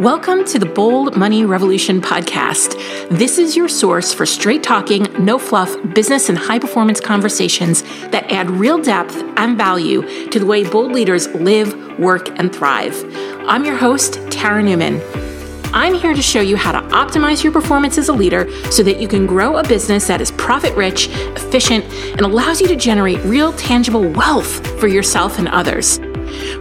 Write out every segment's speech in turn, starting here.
Welcome to the Bold Money Revolution podcast. This is your source for straight talking, no fluff business and high performance conversations that add real depth and value to the way bold leaders live, work, and thrive. I'm your host, Tara Newman. I'm here to show you how to optimize your performance as a leader so that you can grow a business that is profit rich, efficient, and allows you to generate real, tangible wealth for yourself and others.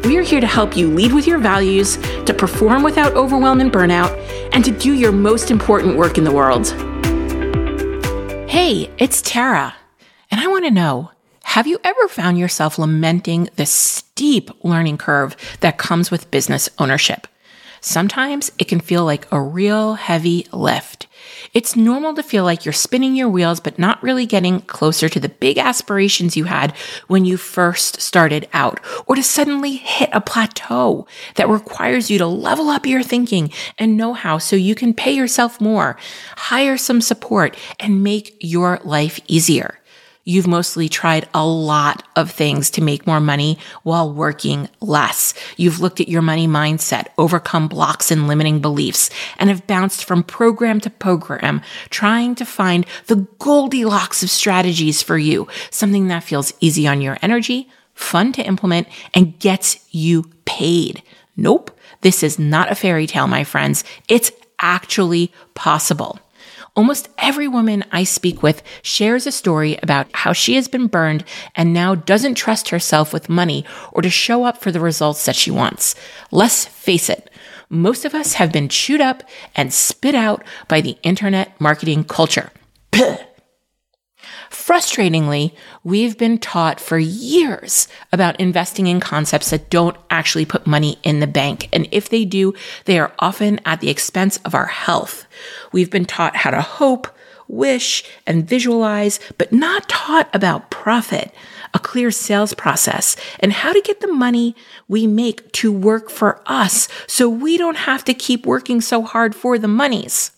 We are here to help you lead with your values, to perform without overwhelm and burnout, and to do your most important work in the world. Hey, it's Tara, and I want to know have you ever found yourself lamenting the steep learning curve that comes with business ownership? Sometimes it can feel like a real heavy lift. It's normal to feel like you're spinning your wheels, but not really getting closer to the big aspirations you had when you first started out, or to suddenly hit a plateau that requires you to level up your thinking and know how so you can pay yourself more, hire some support, and make your life easier you've mostly tried a lot of things to make more money while working less. You've looked at your money mindset, overcome blocks and limiting beliefs, and have bounced from program to program, trying to find the Goldilocks of strategies for you, something that feels easy on your energy, fun to implement, and gets you paid. Nope. This is not a fairy tale, my friends. It's actually possible. Almost every woman I speak with shares a story about how she has been burned and now doesn't trust herself with money or to show up for the results that she wants. Let's face it, most of us have been chewed up and spit out by the internet marketing culture. Frustratingly, we've been taught for years about investing in concepts that don't actually put money in the bank. And if they do, they are often at the expense of our health. We've been taught how to hope, wish, and visualize, but not taught about profit, a clear sales process, and how to get the money we make to work for us so we don't have to keep working so hard for the monies.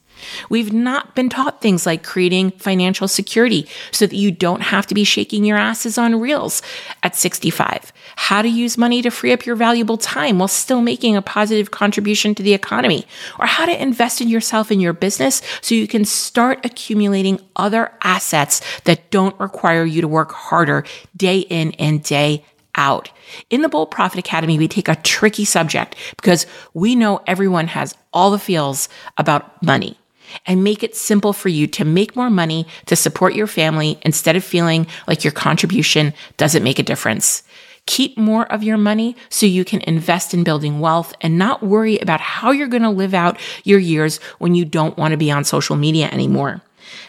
We've not been taught things like creating financial security so that you don't have to be shaking your asses on reels at 65. How to use money to free up your valuable time while still making a positive contribution to the economy. Or how to invest in yourself and your business so you can start accumulating other assets that don't require you to work harder day in and day out. In the Bold Profit Academy, we take a tricky subject because we know everyone has all the feels about money and make it simple for you to make more money to support your family instead of feeling like your contribution doesn't make a difference. Keep more of your money so you can invest in building wealth and not worry about how you're going to live out your years when you don't want to be on social media anymore.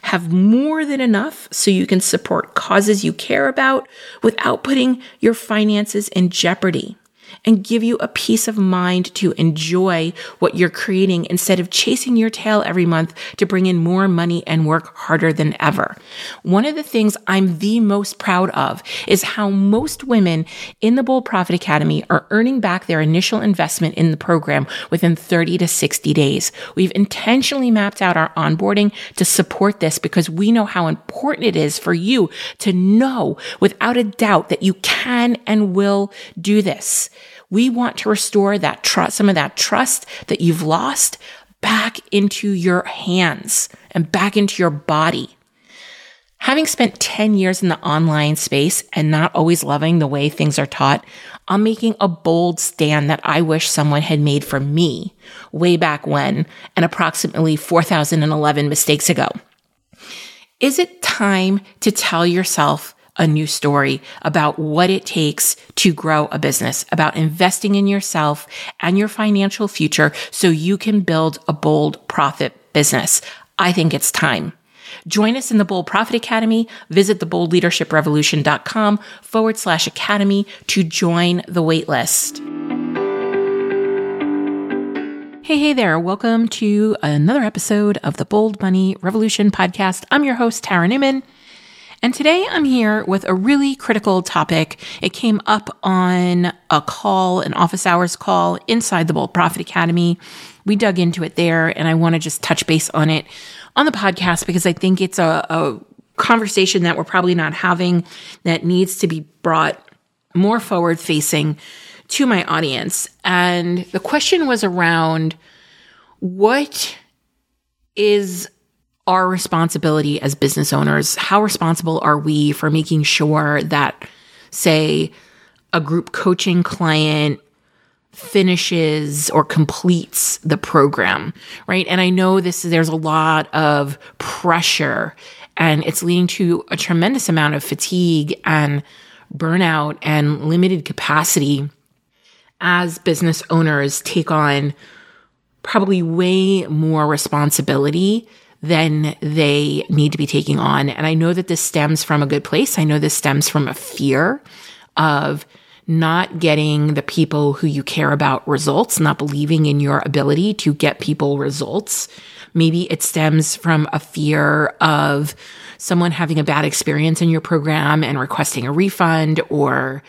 Have more than enough so you can support causes you care about without putting your finances in jeopardy and give you a peace of mind to enjoy what you're creating instead of chasing your tail every month to bring in more money and work harder than ever. One of the things I'm the most proud of is how most women in the Bold Profit Academy are earning back their initial investment in the program within 30 to 60 days. We've intentionally mapped out our onboarding to support this because we know how important it is for you to know without a doubt that you can and will do this. We want to restore that trust, some of that trust that you've lost back into your hands and back into your body. Having spent 10 years in the online space and not always loving the way things are taught, I'm making a bold stand that I wish someone had made for me way back when and approximately 4,011 mistakes ago. Is it time to tell yourself a new story about what it takes to grow a business, about investing in yourself and your financial future so you can build a bold profit business. I think it's time. Join us in the Bold Profit Academy. Visit theboldleadership.revolution.com forward slash academy to join the waitlist. Hey, hey there. Welcome to another episode of the Bold Money Revolution podcast. I'm your host, Tara Newman. And today I'm here with a really critical topic. It came up on a call, an office hours call inside the Bold Profit Academy. We dug into it there, and I want to just touch base on it on the podcast because I think it's a, a conversation that we're probably not having that needs to be brought more forward facing to my audience. And the question was around what is our responsibility as business owners? How responsible are we for making sure that, say, a group coaching client finishes or completes the program, right? And I know this there's a lot of pressure and it's leading to a tremendous amount of fatigue and burnout and limited capacity as business owners take on probably way more responsibility than they need to be taking on. And I know that this stems from a good place. I know this stems from a fear of not getting the people who you care about results, not believing in your ability to get people results. Maybe it stems from a fear of someone having a bad experience in your program and requesting a refund or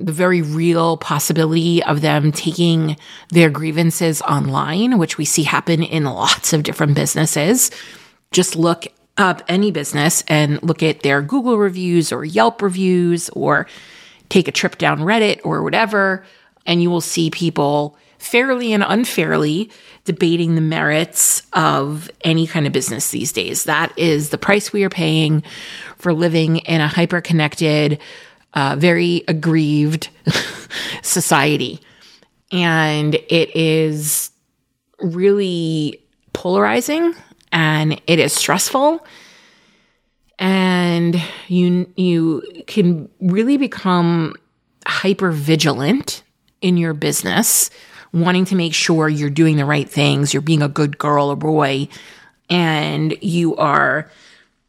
the very real possibility of them taking their grievances online, which we see happen in lots of different businesses. Just look up any business and look at their Google reviews or Yelp reviews or take a trip down Reddit or whatever, and you will see people fairly and unfairly debating the merits of any kind of business these days. That is the price we are paying for living in a hyper connected, uh, very aggrieved society. And it is really polarizing and it is stressful and you you can really become hyper vigilant in your business wanting to make sure you're doing the right things you're being a good girl or boy and you are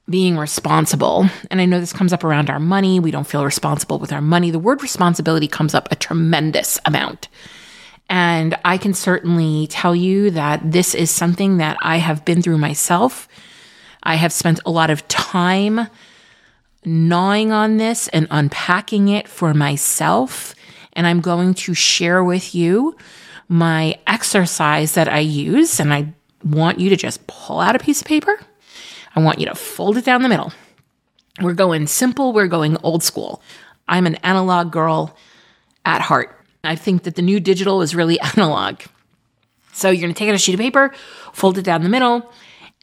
being responsible and i know this comes up around our money we don't feel responsible with our money the word responsibility comes up a tremendous amount and i can certainly tell you that this is something that i have been through myself I have spent a lot of time gnawing on this and unpacking it for myself. And I'm going to share with you my exercise that I use. And I want you to just pull out a piece of paper. I want you to fold it down the middle. We're going simple, we're going old school. I'm an analog girl at heart. I think that the new digital is really analog. So you're going to take out a sheet of paper, fold it down the middle,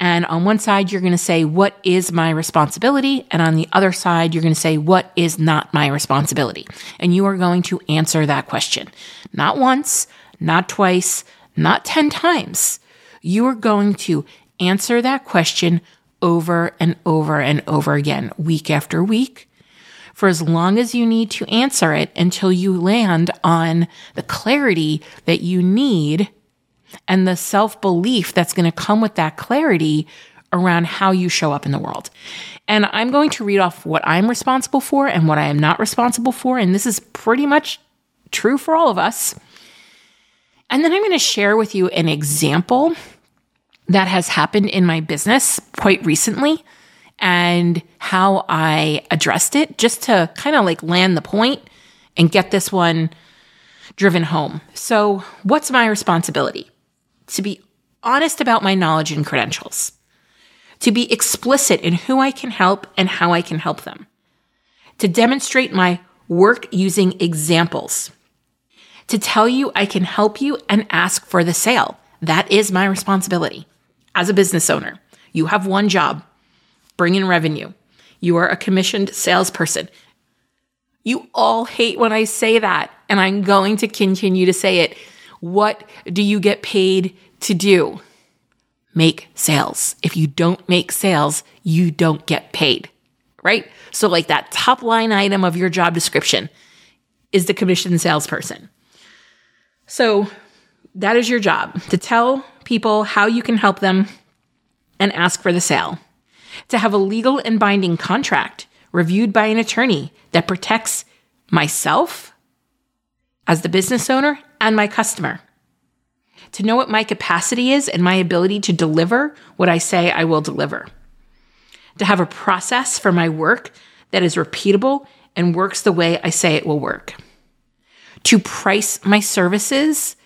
and on one side, you're going to say, What is my responsibility? And on the other side, you're going to say, What is not my responsibility? And you are going to answer that question. Not once, not twice, not 10 times. You are going to answer that question over and over and over again, week after week, for as long as you need to answer it until you land on the clarity that you need and the self belief that's going to come with that clarity around how you show up in the world. And I'm going to read off what I'm responsible for and what I am not responsible for. And this is pretty much true for all of us. And then I'm going to share with you an example that has happened in my business quite recently and how I addressed it just to kind of like land the point and get this one driven home. So, what's my responsibility? to be honest about my knowledge and credentials, to be explicit in who I can help and how I can help them, to demonstrate my work using examples, to tell you I can help you and ask for the sale. That is my responsibility. As a business owner, you have one job bring in revenue. You are a commissioned salesperson. You all hate when I say that, and I'm going to continue to say it what do you get paid to do? Make sales. If you don't make sales, you don't get paid, right? So, like that top line item of your job description is the commission salesperson. So, that is your job to tell people how you can help them and ask for the sale. To have a legal and binding contract reviewed by an attorney that protects myself as the business owner and my customer. To know what my capacity is and my ability to deliver what I say I will deliver. To have a process for my work that is repeatable and works the way I say it will work. To price my services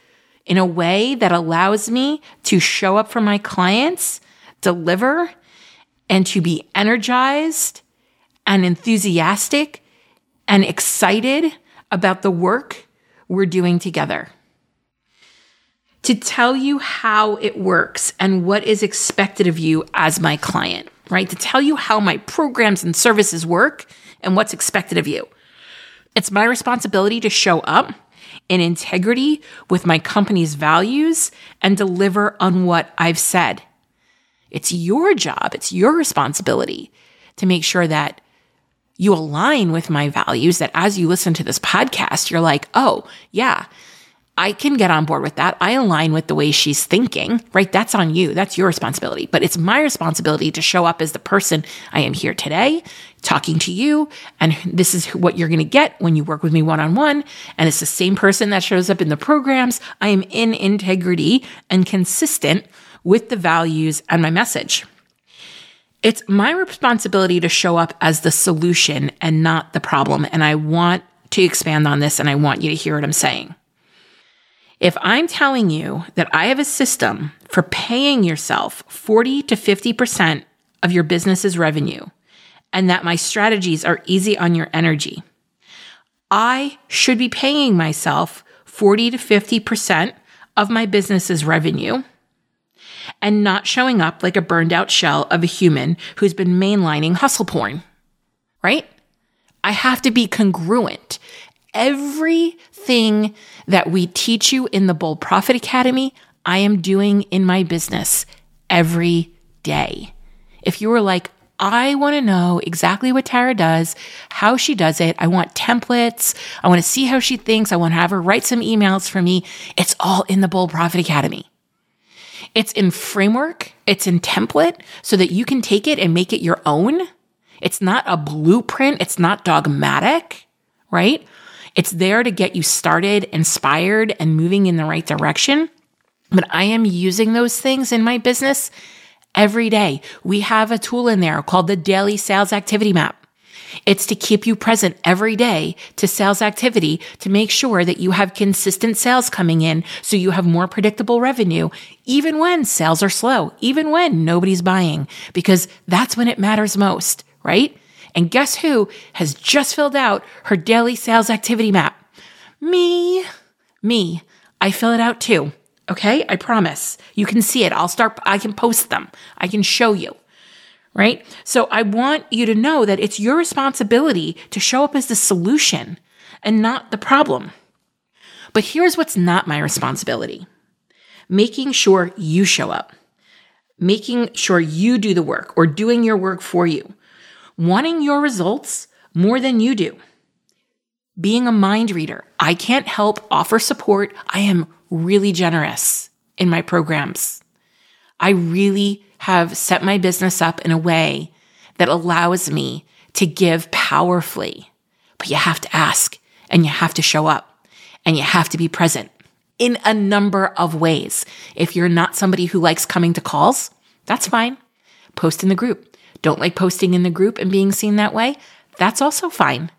in a way that allows me to show up for my clients, deliver, and to be energized and enthusiastic and excited about the work we're doing together. to tell you how it works and what is expected of you as my client, right? To tell you how my programs and services work and what's expected of you. It's my responsibility to show up in integrity with my company's values and deliver on what I've said. It's your job, it's your responsibility to make sure that you align with my values, that as you listen to this podcast, you're like, oh, yeah, I can get on board with that. I align with the way she's thinking, right? That's on you. That's your responsibility. But it's my responsibility to show up as the person I am here today, talking to you. And this is what you're going to get when you work with me one on one. And it's the same person that shows up in the programs. I am in integrity and consistent with the values and my message. It's my responsibility to show up as the solution and not the problem. And I want to expand on this and I want you to hear what I'm saying. If I'm telling you that I have a system for paying yourself 40 to 50% of your business's revenue and that my strategies are easy on your energy, I should be paying myself 40 to 50% of my business's revenue and not showing up like a burned out shell of a human who's been mainlining hustle porn, right? I have to be congruent. Everything that we teach you in the Bold Profit Academy, I am doing in my business every day. If you were like, I want to know exactly what Tara does, how she does it. I want templates. I want to see how she thinks. I want to have her write some emails for me. It's all in the Bold Profit Academy. It's in framework, it's in template so that you can take it and make it your own. It's not a blueprint, it's not dogmatic, right? It's there to get you started, inspired, and moving in the right direction. But I am using those things in my business every day. We have a tool in there called the Daily Sales Activity Map. It's to keep you present every day to sales activity to make sure that you have consistent sales coming in so you have more predictable revenue, even when sales are slow, even when nobody's buying, because that's when it matters most, right? And guess who has just filled out her daily sales activity map? Me. Me. I fill it out too. Okay. I promise. You can see it. I'll start, I can post them. I can show you. Right. So I want you to know that it's your responsibility to show up as the solution and not the problem. But here's what's not my responsibility making sure you show up, making sure you do the work or doing your work for you wanting your results more than you do. Being a mind reader, I can't help offer support. I am really generous in my programs. I really have set my business up in a way that allows me to give powerfully. But you have to ask and you have to show up and you have to be present in a number of ways. If you're not somebody who likes coming to calls, that's fine. Post in the group don't like posting in the group and being seen that way, that's also fine.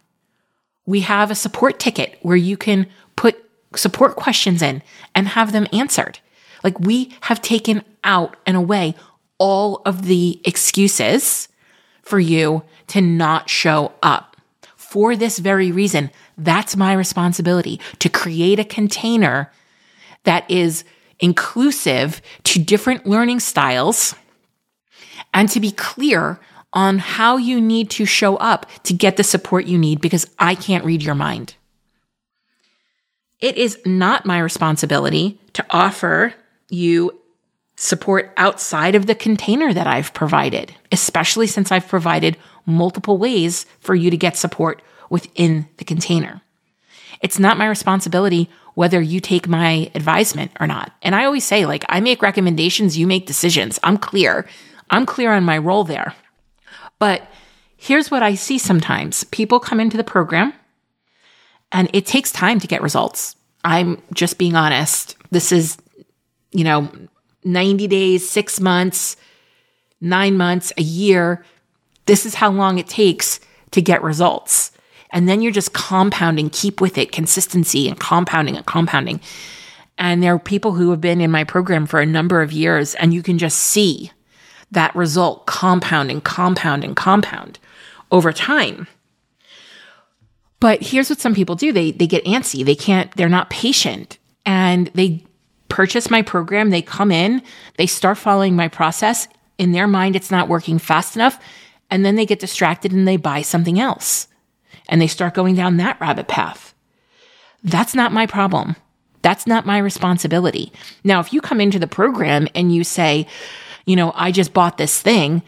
We have a support ticket where you can put support questions in and have them answered. Like we have taken out and away all of the excuses for you to not show up. For this very reason, that's my responsibility to create a container that is inclusive to different learning styles and to be clear on how you need to show up to get the support you need because I can't read your mind. It is not my responsibility to offer you support outside of the container that I've provided, especially since I've provided multiple ways for you to get support within the container. It's not my responsibility whether you take my advisement or not. And I always say, like, I make recommendations, you make decisions. I'm clear. I'm clear on my role there. But here's what I see sometimes people come into the program and it takes time to get results. I'm just being honest. This is, you know, 90 days, six months, nine months, a year. This is how long it takes to get results. And then you're just compounding, keep with it, consistency and compounding and compounding. And there are people who have been in my program for a number of years, and you can just see that result compound and compound and compound over time. But here's what some people do. They they get antsy. They can't they're not patient and they purchase my program, they come in, they start following my process. In their mind, it's not working fast enough. And then they get distracted and they buy something else and they start going down that rabbit path. That's not my problem. That's not my responsibility. Now, if you come into the program and you say, you know, I just bought this thing,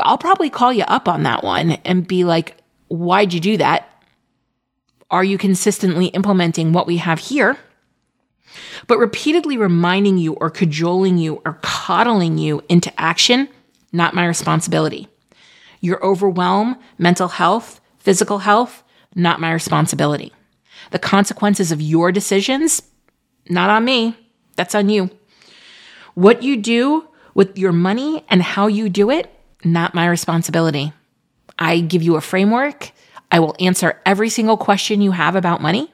I'll probably call you up on that one and be like, why'd you do that? Are you consistently implementing what we have here? But repeatedly reminding you or cajoling you or coddling you into action, not my responsibility. Your overwhelm, mental health, physical health, not my responsibility. The consequences of your decisions, not on me. That's on you. What you do with your money and how you do it, not my responsibility. I give you a framework. I will answer every single question you have about money.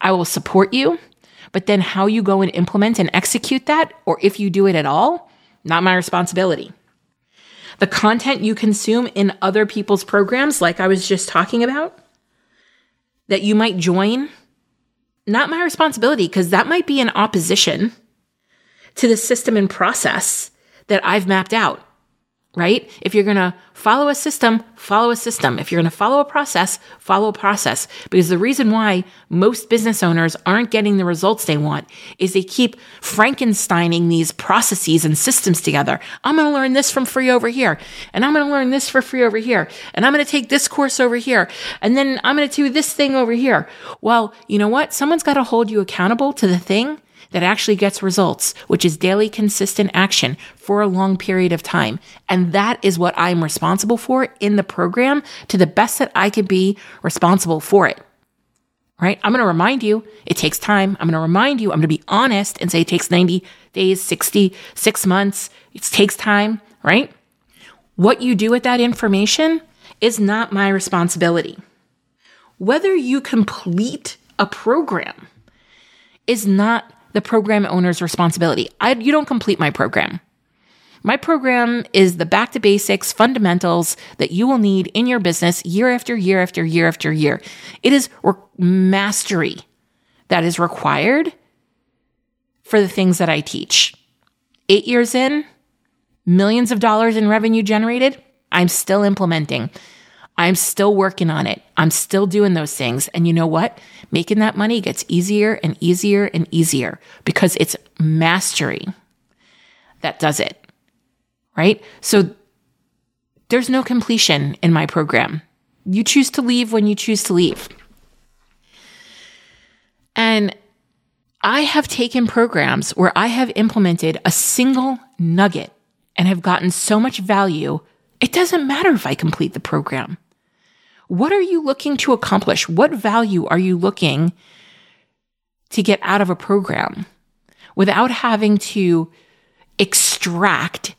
I will support you. But then how you go and implement and execute that, or if you do it at all, not my responsibility. The content you consume in other people's programs, like I was just talking about, that you might join, not my responsibility, because that might be in opposition to the system and process that I've mapped out right? If you're going to follow a system, follow a system. If you're going to follow a process, follow a process. Because the reason why most business owners aren't getting the results they want is they keep Frankensteining these processes and systems together. I'm going to learn this from free over here, and I'm going to learn this for free over here, and I'm going to take this course over here, and then I'm going to do this thing over here. Well, you know what? Someone's got to hold you accountable to the thing that actually gets results, which is daily consistent action for a long period of time. And that is what I'm responsible for in the program to the best that I could be responsible for it. Right? I'm going to remind you it takes time. I'm going to remind you, I'm going to be honest and say it takes 90 days, 60, six months. It takes time, right? What you do with that information is not my responsibility. Whether you complete a program is not the program owner's responsibility. I, you don't complete my program. My program is the back to basics fundamentals that you will need in your business year after year after year after year. It is re- mastery that is required for the things that I teach. Eight years in, millions of dollars in revenue generated, I'm still implementing. I'm still working on it. I'm still doing those things. And you know what? Making that money gets easier and easier and easier because it's mastery that does it. Right? So there's no completion in my program. You choose to leave when you choose to leave. And I have taken programs where I have implemented a single nugget and have gotten so much value it doesn't matter if I complete the program. What are you looking to accomplish? What value are you looking to get out of a program without having to extract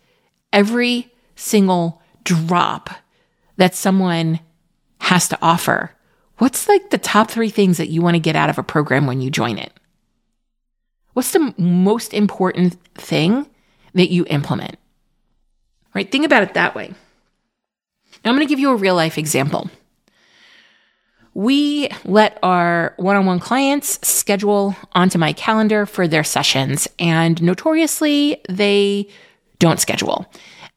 every single drop that someone has to offer? What's like the top three things that you want to get out of a program when you join it? What's the most important thing that you implement? Right? Think about it that way. Now, I'm going to give you a real life example. We let our one on one clients schedule onto my calendar for their sessions, and notoriously, they don't schedule.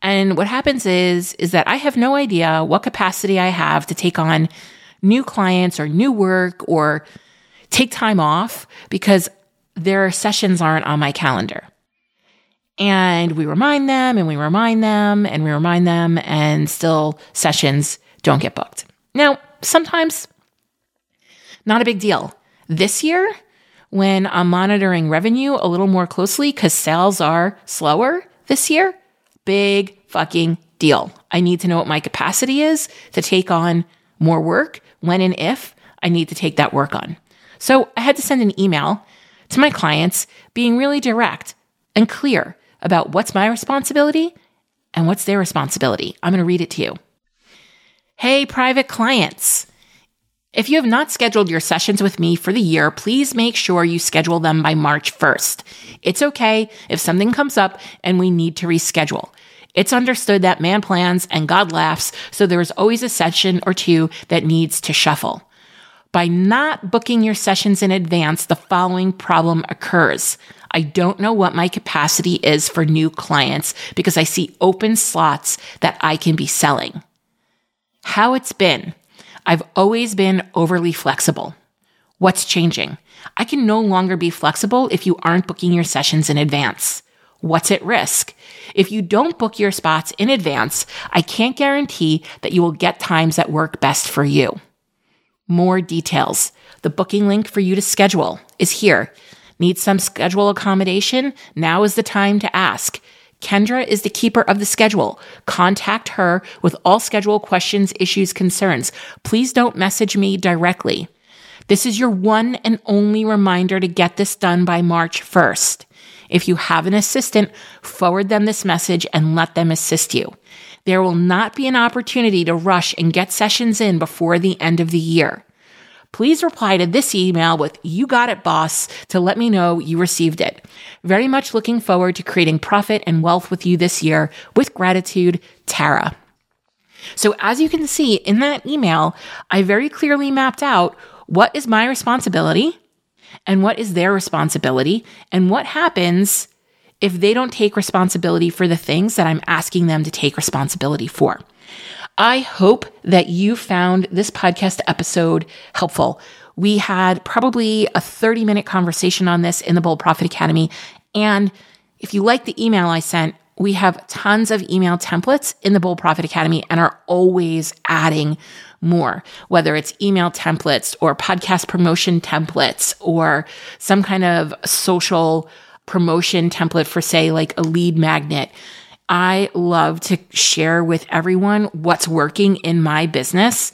And what happens is, is that I have no idea what capacity I have to take on new clients or new work or take time off because their sessions aren't on my calendar. And we remind them and we remind them and we remind them, and still sessions don't get booked. Now, sometimes not a big deal. This year, when I'm monitoring revenue a little more closely because sales are slower this year, big fucking deal. I need to know what my capacity is to take on more work when and if I need to take that work on. So I had to send an email to my clients being really direct and clear about what's my responsibility and what's their responsibility. I'm going to read it to you. Hey, private clients. If you have not scheduled your sessions with me for the year, please make sure you schedule them by March 1st. It's okay if something comes up and we need to reschedule. It's understood that man plans and God laughs, so there is always a session or two that needs to shuffle. By not booking your sessions in advance, the following problem occurs. I don't know what my capacity is for new clients because I see open slots that I can be selling. How it's been. I've always been overly flexible. What's changing? I can no longer be flexible if you aren't booking your sessions in advance. What's at risk? If you don't book your spots in advance, I can't guarantee that you will get times that work best for you. More details. The booking link for you to schedule is here. Need some schedule accommodation? Now is the time to ask. Kendra is the keeper of the schedule. Contact her with all schedule questions, issues, concerns. Please don't message me directly. This is your one and only reminder to get this done by March 1st. If you have an assistant, forward them this message and let them assist you. There will not be an opportunity to rush and get sessions in before the end of the year. Please reply to this email with You got it, boss, to let me know you received it. Very much looking forward to creating profit and wealth with you this year. With gratitude, Tara. So, as you can see in that email, I very clearly mapped out what is my responsibility and what is their responsibility and what happens if they don't take responsibility for the things that I'm asking them to take responsibility for. I hope that you found this podcast episode helpful. We had probably a 30 minute conversation on this in the Bold Profit Academy. And if you like the email I sent, we have tons of email templates in the Bold Profit Academy and are always adding more, whether it's email templates or podcast promotion templates or some kind of social promotion template for, say, like a lead magnet. I love to share with everyone what's working in my business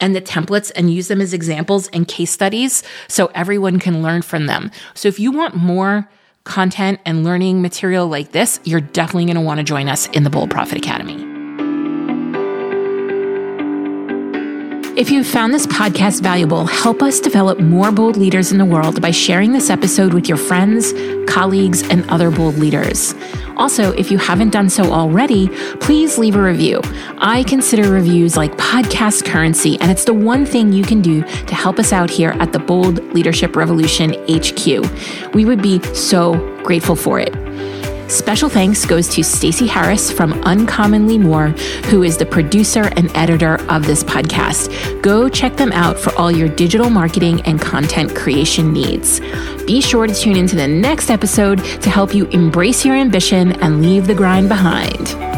and the templates and use them as examples and case studies so everyone can learn from them. So if you want more content and learning material like this, you're definitely going to want to join us in the Bold Profit Academy. If you've found this podcast valuable, help us develop more bold leaders in the world by sharing this episode with your friends, colleagues, and other bold leaders. Also, if you haven't done so already, please leave a review. I consider reviews like podcast currency, and it's the one thing you can do to help us out here at the Bold Leadership Revolution HQ. We would be so grateful for it. Special thanks goes to Stacey Harris from Uncommonly More, who is the producer and editor of this podcast. Go check them out for all your digital marketing and content creation needs. Be sure to tune into the next episode to help you embrace your ambition and leave the grind behind.